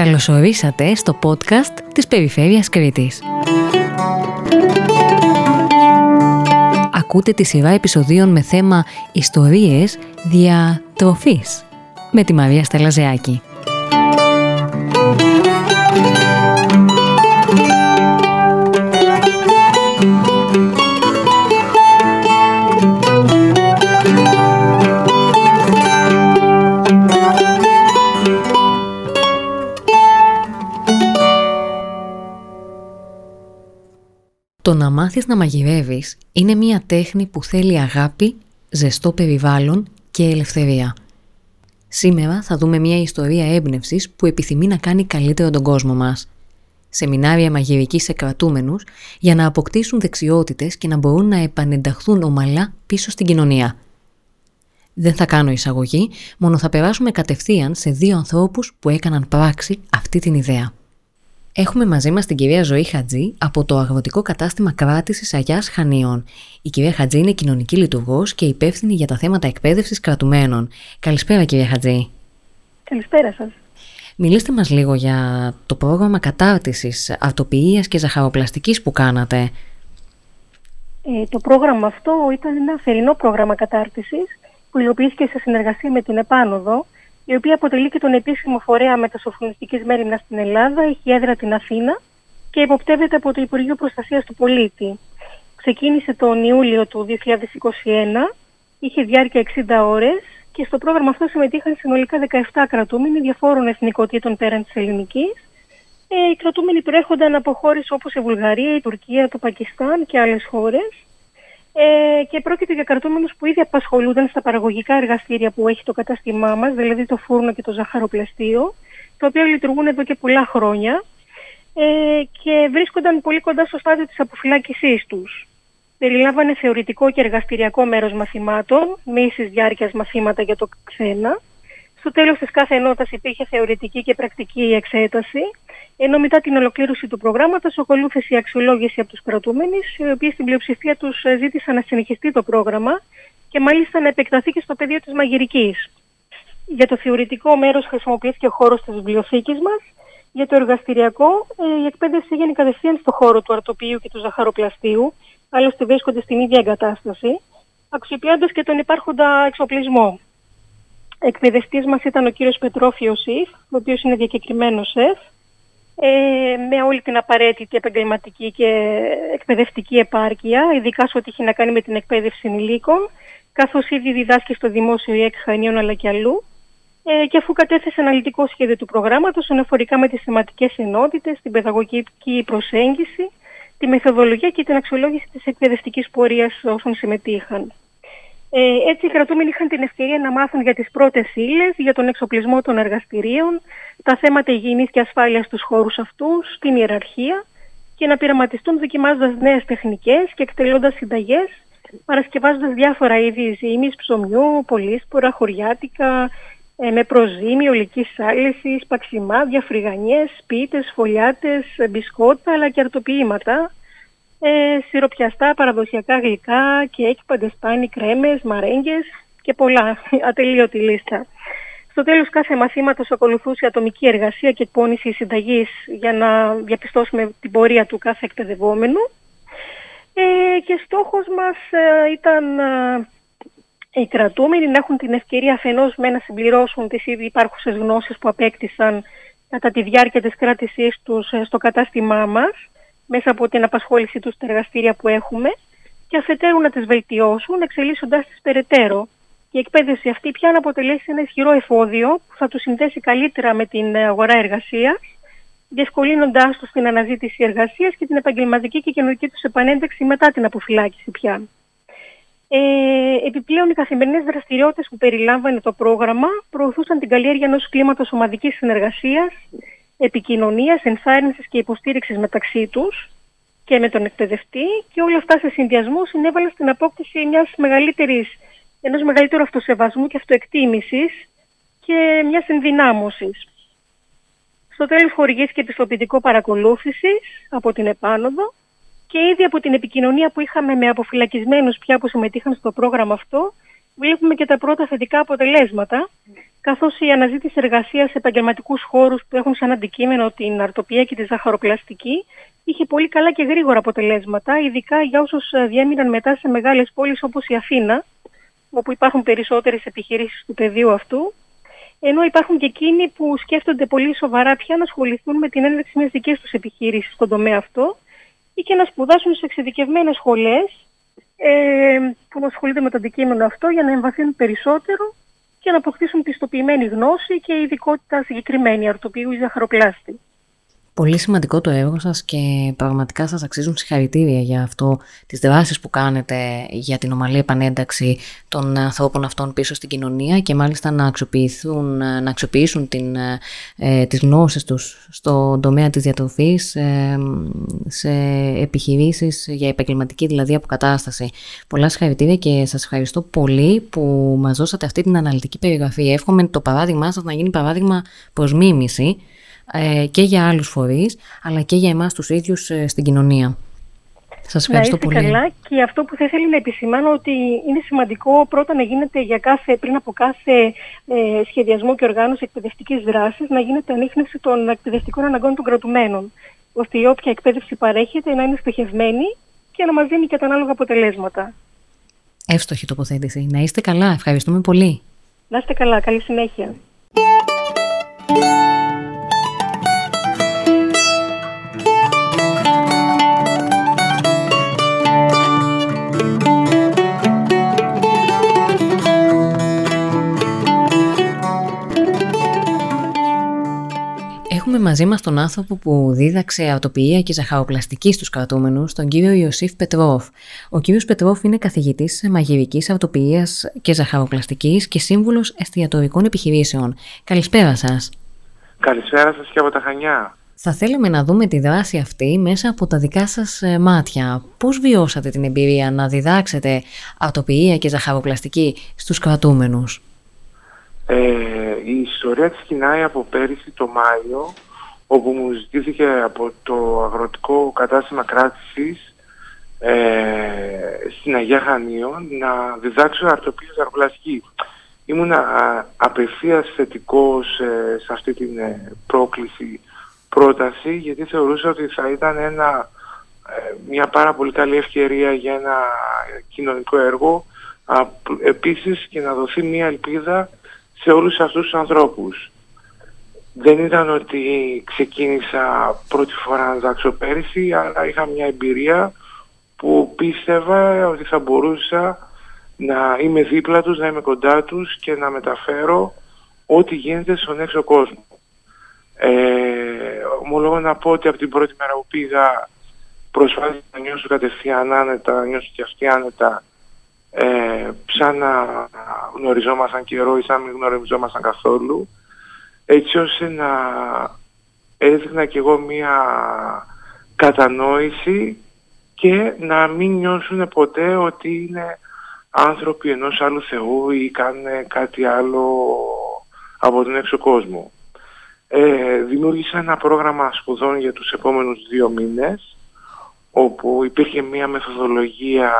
Καλωσορίσατε στο podcast της Περιφέρειας Κρήτης. Ακούτε τη σειρά επεισοδίων με θέμα «Ιστορίες διατροφής» με τη Μαρία Στελαζεάκη. Το να μάθεις να μαγειρεύεις είναι μια τέχνη που θέλει αγάπη, ζεστό περιβάλλον και ελευθερία. Σήμερα θα δούμε μια ιστορία έμπνευσης που επιθυμεί να κάνει καλύτερο τον κόσμο μας. Σεμινάρια μαγειρικής σε κρατούμενους για να αποκτήσουν δεξιότητες και να μπορούν να επανενταχθούν ομαλά πίσω στην κοινωνία. Δεν θα κάνω εισαγωγή, μόνο θα περάσουμε κατευθείαν σε δύο ανθρώπους που έκαναν πράξη αυτή την ιδέα. Έχουμε μαζί μας την κυρία Ζωή Χατζή από το αγροτικό κατάστημα κράτησης Αγιάς Χανίων. Η κυρία Χατζή είναι κοινωνική λειτουργός και υπεύθυνη για τα θέματα εκπαίδευσης κρατουμένων. Καλησπέρα κυρία Χατζή. Καλησπέρα σας. Μιλήστε μας λίγο για το πρόγραμμα κατάρτισης αυτοποιίας και ζαχαροπλαστικής που κάνατε. Ε, το πρόγραμμα αυτό ήταν ένα θερινό πρόγραμμα κατάρτισης που υλοποιήθηκε σε συνεργασία με την Επάνωδο η οποία αποτελεί και τον επίσημο φορέα μετασοφρονιστικής μέρημνας στην Ελλάδα, έχει έδρα την Αθήνα και υποπτεύεται από το Υπουργείο Προστασίας του Πολίτη. Ξεκίνησε τον Ιούλιο του 2021, είχε διάρκεια 60 ώρες και στο πρόγραμμα αυτό συμμετείχαν συνολικά 17 κρατούμενοι διαφόρων εθνικότητων πέραν της ελληνικής. Ε, οι κρατούμενοι προέρχονταν από χώρες όπως η Βουλγαρία, η Τουρκία, το Πακιστάν και άλλες χώρες ε, και πρόκειται για κρατούμενους που ήδη απασχολούνταν στα παραγωγικά εργαστήρια που έχει το κατάστημά μας, δηλαδή το φούρνο και το ζαχαροπλαστείο, τα οποία λειτουργούν εδώ και πολλά χρόνια ε, και βρίσκονταν πολύ κοντά στο στάδιο της αποφυλάκησής τους. Περιλάμβανε θεωρητικό και εργαστηριακό μέρος μαθημάτων, με ίσης διάρκειας μαθήματα για το ξένα. Στο τέλος της κάθε ενότητας υπήρχε θεωρητική και πρακτική εξέταση ενώ μετά την ολοκλήρωση του προγράμματος ακολούθησε η αξιολόγηση από τους κρατούμενους, οι οποίοι στην πλειοψηφία τους ε, ζήτησαν να συνεχιστεί το πρόγραμμα και μάλιστα να επεκταθεί και στο πεδίο της μαγειρικής. Για το θεωρητικό μέρος χρησιμοποιήθηκε ο χώρος της βιβλιοθήκης μας. Για το εργαστηριακό, ε, η εκπαίδευση έγινε κατευθείαν στο χώρο του αρτοπίου και του ζαχαροπλαστείου, άλλωστε βρίσκονται στην ίδια εγκατάσταση, αξιοποιώντας και τον υπάρχοντα εξοπλισμό. Εκπαιδευτής μας ήταν ο κύριος Πετρόφιος Ιφ, ο οποίος είναι διακεκριμένος σεφ, ε, με όλη την απαραίτητη επαγγελματική και εκπαιδευτική επάρκεια, ειδικά σε ό,τι έχει να κάνει με την εκπαίδευση ενηλίκων, καθώς ήδη διδάσκει στο Δημόσιο ΙΕΚ Χανίων αλλά και αλλού, ε, και αφού κατέθεσε αναλυτικό σχέδιο του προγράμματος αναφορικά με τις θεματικές ενότητες, την παιδαγωγική προσέγγιση, τη μεθοδολογία και την αξιολόγηση της εκπαιδευτικής πορείας όσων συμμετείχαν. Ε, έτσι οι κρατούμενοι είχαν την ευκαιρία να μάθουν για τις πρώτες ύλες, για τον εξοπλισμό των εργαστηρίων, τα θέματα υγιεινής και ασφάλειας στους χώρους αυτούς, την ιεραρχία και να πειραματιστούν δοκιμάζοντας νέες τεχνικές και εκτελώντας συνταγές, παρασκευάζοντας διάφορα είδη ζύμης, ψωμιού, πολύσπορα, χωριάτικα, ε, με προζύμι, ολική άλεση, παξιμάδια, φρυγανιές, σπίτες, φωλιάτες, μπισκότα αλλά και αρτοποιήματα, ε, σιροπιαστά, παραδοσιακά γλυκά, κέικ, παντεσπάνι, κρέμες, μαρέγγες και πολλά, ατελείωτη λίστα. Στο τέλος κάθε μαθήματος ακολουθούσε ατομική εργασία και εκπόνηση συνταγής για να διαπιστώσουμε την πορεία του κάθε εκπαιδευόμενου. Ε, και στόχος μας ε, ήταν ε, οι κρατούμενοι να έχουν την ευκαιρία αφενός με να συμπληρώσουν τις ήδη υπάρχουσες γνώσεις που απέκτησαν κατά τη διάρκεια της κράτησής τους ε, στο κατάστημά μας μέσα από την απασχόληση τους στα εργαστήρια που έχουμε και αφετέρου να τις βελτιώσουν εξελίσσοντας τις περαιτέρω. Η εκπαίδευση αυτή πια να αποτελέσει ένα ισχυρό εφόδιο που θα τους συνδέσει καλύτερα με την αγορά εργασίας, διευκολύνοντάς τους την αναζήτηση εργασίας και την επαγγελματική και κοινωνική τους επανένταξη μετά την αποφυλάκηση πια. Ε, επιπλέον, οι καθημερινές δραστηριότητες που περιλάμβανε το πρόγραμμα προωθούσαν την καλλιέργεια ενός κλίματος ομαδικής συνεργασίας, επικοινωνίας, ενθάρρυνσης και υποστήριξης μεταξύ τους και με τον εκπαιδευτή και όλα αυτά σε συνδυασμό συνέβαλαν στην απόκτηση μιας μεγαλύτερης, ενός μεγαλύτερου αυτοσεβασμού και αυτοεκτίμησης και μιας ενδυνάμωσης. Στο τέλος χορηγήθηκε επιστοποιητικό παρακολούθησης από την επάνωδο και ήδη από την επικοινωνία που είχαμε με αποφυλακισμένους πια που συμμετείχαν στο πρόγραμμα αυτό βλέπουμε και τα πρώτα θετικά αποτελέσματα, καθώς η αναζήτηση εργασίας σε επαγγελματικούς χώρους που έχουν σαν αντικείμενο την αρτοπία και τη ζαχαροπλαστική είχε πολύ καλά και γρήγορα αποτελέσματα, ειδικά για όσους ε, διέμειναν μετά σε μεγάλες πόλεις όπως η Αθήνα, όπου υπάρχουν περισσότερες επιχειρήσεις του πεδίου αυτού, ενώ υπάρχουν και εκείνοι που σκέφτονται πολύ σοβαρά πια να ασχοληθούν με την έναρξη μιας δικής τους επιχείρησης στον τομέα αυτό ή και να σπουδάσουν σε εξειδικευμένες σχολές ε, που ασχολούνται με το αντικείμενο αυτό για να εμβαθύνουν περισσότερο και να αποκτήσουν πιστοποιημένη γνώση και ειδικότητα συγκεκριμένη αρτοπίου ή ζαχαροπλάστη. Πολύ σημαντικό το έργο σας και πραγματικά σας αξίζουν συγχαρητήρια για αυτό, τις δράσεις που κάνετε για την ομαλή επανένταξη των ανθρώπων αυτών πίσω στην κοινωνία και μάλιστα να αξιοποιήσουν, να αξιοποιήσουν την, ε, τις γνώσεις τους στον τομέα της διατροφής ε, σε επιχειρήσεις για επαγγελματική δηλαδή αποκατάσταση. Πολλά συγχαρητήρια και σας ευχαριστώ πολύ που μας δώσατε αυτή την αναλυτική περιγραφή. Εύχομαι το παράδειγμά σας να γίνει παράδειγμα προς μίμηση ε, και για άλλους φορείς, αλλά και για εμάς τους ίδιους ε, στην κοινωνία. Σας ευχαριστώ να είστε καλά και αυτό που θα ήθελα να επισημάνω ότι είναι σημαντικό πρώτα να γίνεται για κάθε, πριν από κάθε ε, σχεδιασμό και οργάνωση εκπαιδευτικής δράσης να γίνεται ανείχνευση των εκπαιδευτικών αναγκών των κρατουμένων ώστε η όποια εκπαίδευση παρέχεται να είναι στοχευμένη και να μας δίνει και τα ανάλογα αποτελέσματα. Εύστοχη τοποθέτηση. Να είστε καλά. Ευχαριστούμε πολύ. Να είστε καλά. Καλή συνέχεια. Μαζί μας τον άνθρωπο που δίδαξε αυτοποιία και ζαχαροπλαστική στους κρατούμενους, τον κύριο Ιωσήφ Πετρόφ. Ο κύριος Πετρόφ είναι καθηγητής μαγειρικής αυτοποιίας και ζαχαροπλαστικής και σύμβουλος εστιατορικών επιχειρήσεων. Καλησπέρα σας. Καλησπέρα σας και από τα Χανιά. Θα θέλαμε να δούμε τη δράση αυτή μέσα από τα δικά σας ε, μάτια. Πώς βιώσατε την εμπειρία να διδάξετε αυτοποιία και ζαχαροπλαστική στους κρατούμενους; Ε, η ιστορία της ξεκινάει από πέρυσι το Μάιο, όπου μου ζητήθηκε από το αγροτικό κατάστημα κράτησης ε, στην Αγία Χανίων να διδάξω αρτοπίες αεροπλαστική. Ήμουν απευθείας θετικός ε, σε αυτή την ε, πρόκληση πρόταση, γιατί θεωρούσα ότι θα ήταν ένα, μια πάρα πολύ καλή ευκαιρία για ένα κοινωνικό έργο, επίσης και να δοθεί μια ελπίδα σε όλους αυτούς τους ανθρώπους. Δεν ήταν ότι ξεκίνησα πρώτη φορά να διδάξω πέρυσι, αλλά είχα μια εμπειρία που πίστευα ότι θα μπορούσα να είμαι δίπλα τους, να είμαι κοντά τους και να μεταφέρω ό,τι γίνεται στον έξω κόσμο. Ε, ομολόγω να πω ότι από την πρώτη μέρα που πήγα προσπάθησα να νιώσω κατευθείαν άνετα, να νιώσω και αυτή άνετα ε, σαν να γνωριζόμασταν καιρό ή σαν να μην γνωριζόμασταν καθόλου έτσι ώστε να έδειχνα κι εγώ μία κατανόηση και να μην νιώσουν ποτέ ότι είναι άνθρωποι ενός άλλου Θεού ή κάνουν κάτι άλλο από τον έξω κόσμο. Ε, δημιούργησα ένα πρόγραμμα σπουδών για τους επόμενους δύο μήνες όπου υπήρχε μία μεθοδολογία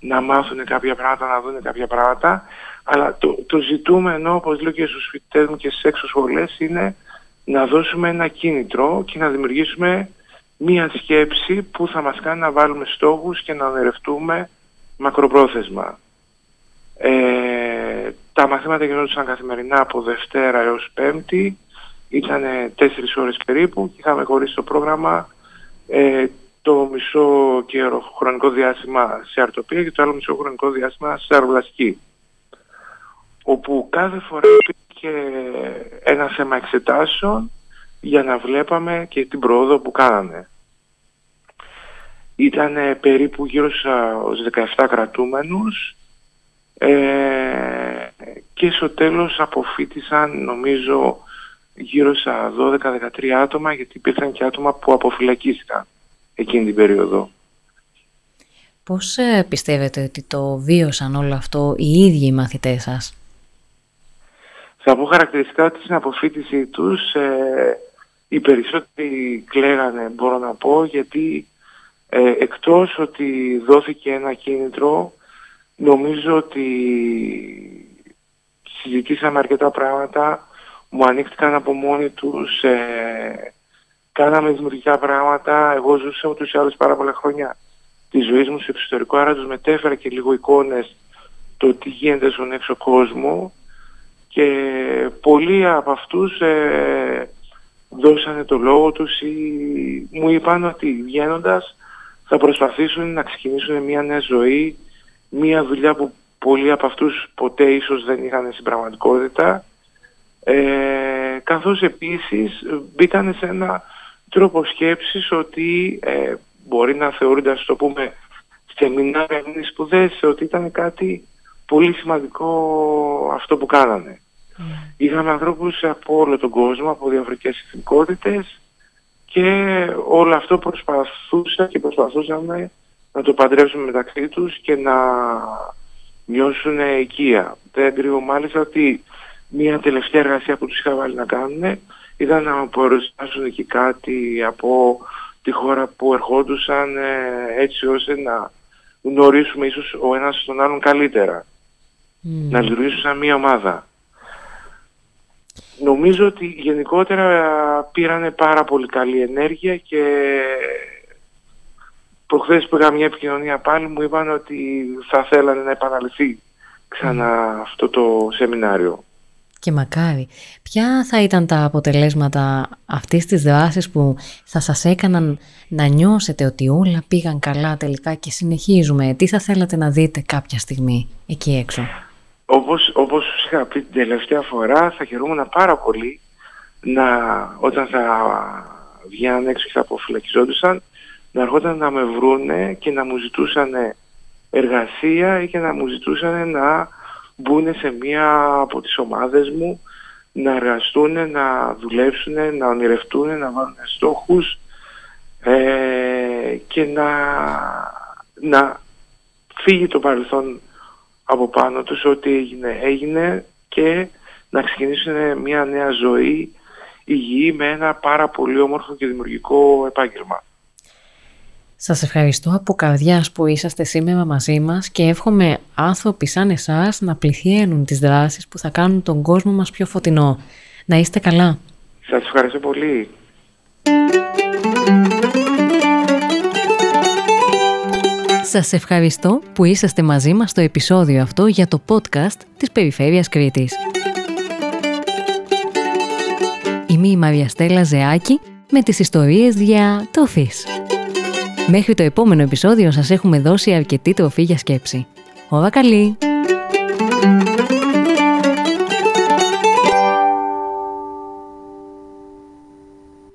να μάθουν κάποια πράγματα, να δουν κάποια πράγματα. Αλλά το, το ζητούμενο, όπως λέω και στους φοιτητές μου και στις έξω σχολές, είναι να δώσουμε ένα κίνητρο και να δημιουργήσουμε μία σκέψη που θα μας κάνει να βάλουμε στόχους και να ονειρευτούμε μακροπρόθεσμα. Ε, τα μαθήματα γινόντουσαν καθημερινά από Δευτέρα έως Πέμπτη, ήταν τέσσερις ώρες περίπου και είχαμε χωρίσει το πρόγραμμα ε, το μισό καιρό χρονικό διάστημα σε αρτοπία και το άλλο μισό χρονικό διάστημα σε αεροπλαστική. Όπου κάθε φορά υπήρχε ένα θέμα εξετάσεων για να βλέπαμε και την πρόοδο που κάνανε. Ήταν περίπου γύρω στους 17 κρατούμενους ε, και στο τέλος αποφύτησαν νομίζω γύρω στα 12-13 άτομα γιατί υπήρχαν και άτομα που αποφυλακίστηκαν εκείνη την περίοδο. Πώς ε, πιστεύετε ότι το βίωσαν όλο αυτό οι ίδιοι οι μαθητές σας; Θα πω χαρακτηριστικά ότι στην αποφύτιση τους ε, οι περισσότεροι κλαίγανε μπορώ να πω γιατί ε, εκτός ότι δόθηκε ένα κίνητρο νομίζω ότι συζητήσαμε αρκετά πράγματα, μου ανοίχτηκαν από μόνοι τους, ε, κάναμε δημιουργικά πράγματα, εγώ ζούσα ούτως ή άλλως πάρα πολλά χρόνια της ζωής μου στο εξωτερικό, άρα τους μετέφερα και λίγο εικόνες το τι γίνεται στον έξω κόσμο και πολλοί από αυτούς ε, δώσανε το λόγο τους ή μου είπαν ότι βγαίνοντας θα προσπαθήσουν να ξεκινήσουν μια νέα ζωή, μια δουλειά που πολλοί από αυτούς ποτέ ίσως δεν είχαν στην πραγματικότητα. Ε, καθώς επίσης μπήκαν σε ένα τρόπο σκέψης ότι ε, μπορεί να θεωρούνται, ας το πούμε, σεμινάρια ή σπουδές, ότι ήταν κάτι πολύ σημαντικό αυτό που κάνανε. Mm. Είχαμε ανθρώπους από όλο τον κόσμο, από διαφορετικές εθνικότητες και όλο αυτό προσπαθούσα και προσπαθούσαμε να το παντρεύσουμε μεταξύ τους και να νιώσουν οικία. Δεν κρύβω μάλιστα ότι μια τελευταία εργασία που τους είχα βάλει να κάνουν ήταν να παρουσιάσουν και κάτι από τη χώρα που ερχόντουσαν ε, έτσι ώστε να γνωρίσουμε ίσως ο ένας τον άλλον καλύτερα. Να λειτουργήσουν σαν μια ομάδα. Νομίζω ότι γενικότερα πήρανε πάρα πολύ καλή ενέργεια και προχθές που είχα μια επικοινωνία πάλι μου είπαν ότι θα θέλανε να επαναληφθεί ξανά αυτό το σεμινάριο. Και μακάρι. Ποια θα ήταν τα αποτελέσματα αυτής της δράσης που θα σας έκαναν να νιώσετε ότι όλα πήγαν καλά τελικά και συνεχίζουμε; Τι θα θέλατε να δείτε κάποια στιγμή εκεί έξω; Όπως, όπως είχα πει την τελευταία φορά θα χαιρόμουν πάρα πολύ να, όταν θα βγαίναν έξω και θα αποφυλακιζόντουσαν να έρχονταν να με βρούνε και να μου ζητούσαν εργασία ή και να μου ζητούσαν να μπουν σε μία από τις ομάδες μου να εργαστούν, να δουλέψουν, να ονειρευτούν, να βάλουν στόχους ε, και να, να φύγει το παρελθόν από πάνω τους ό,τι έγινε, έγινε και να ξεκινήσουν μια νέα ζωή υγιή με ένα πάρα πολύ όμορφο και δημιουργικό επάγγελμα. Σας ευχαριστώ από καρδιάς που είσαστε σήμερα μαζί μας και εύχομαι άνθρωποι σαν εσάς να πληθύνουν τις δράσεις που θα κάνουν τον κόσμο μας πιο φωτεινό. Να είστε καλά. Σας ευχαριστώ πολύ. Σας ευχαριστώ που είσαστε μαζί μας στο επεισόδιο αυτό για το podcast της Περιφέρειας Κρήτης. Είμαι η Μαρία Στέλλα Ζεάκη με τις ιστορίες διατροφής. Μέχρι το επόμενο επεισόδιο σας έχουμε δώσει αρκετή τροφή για σκέψη. Όλα καλή!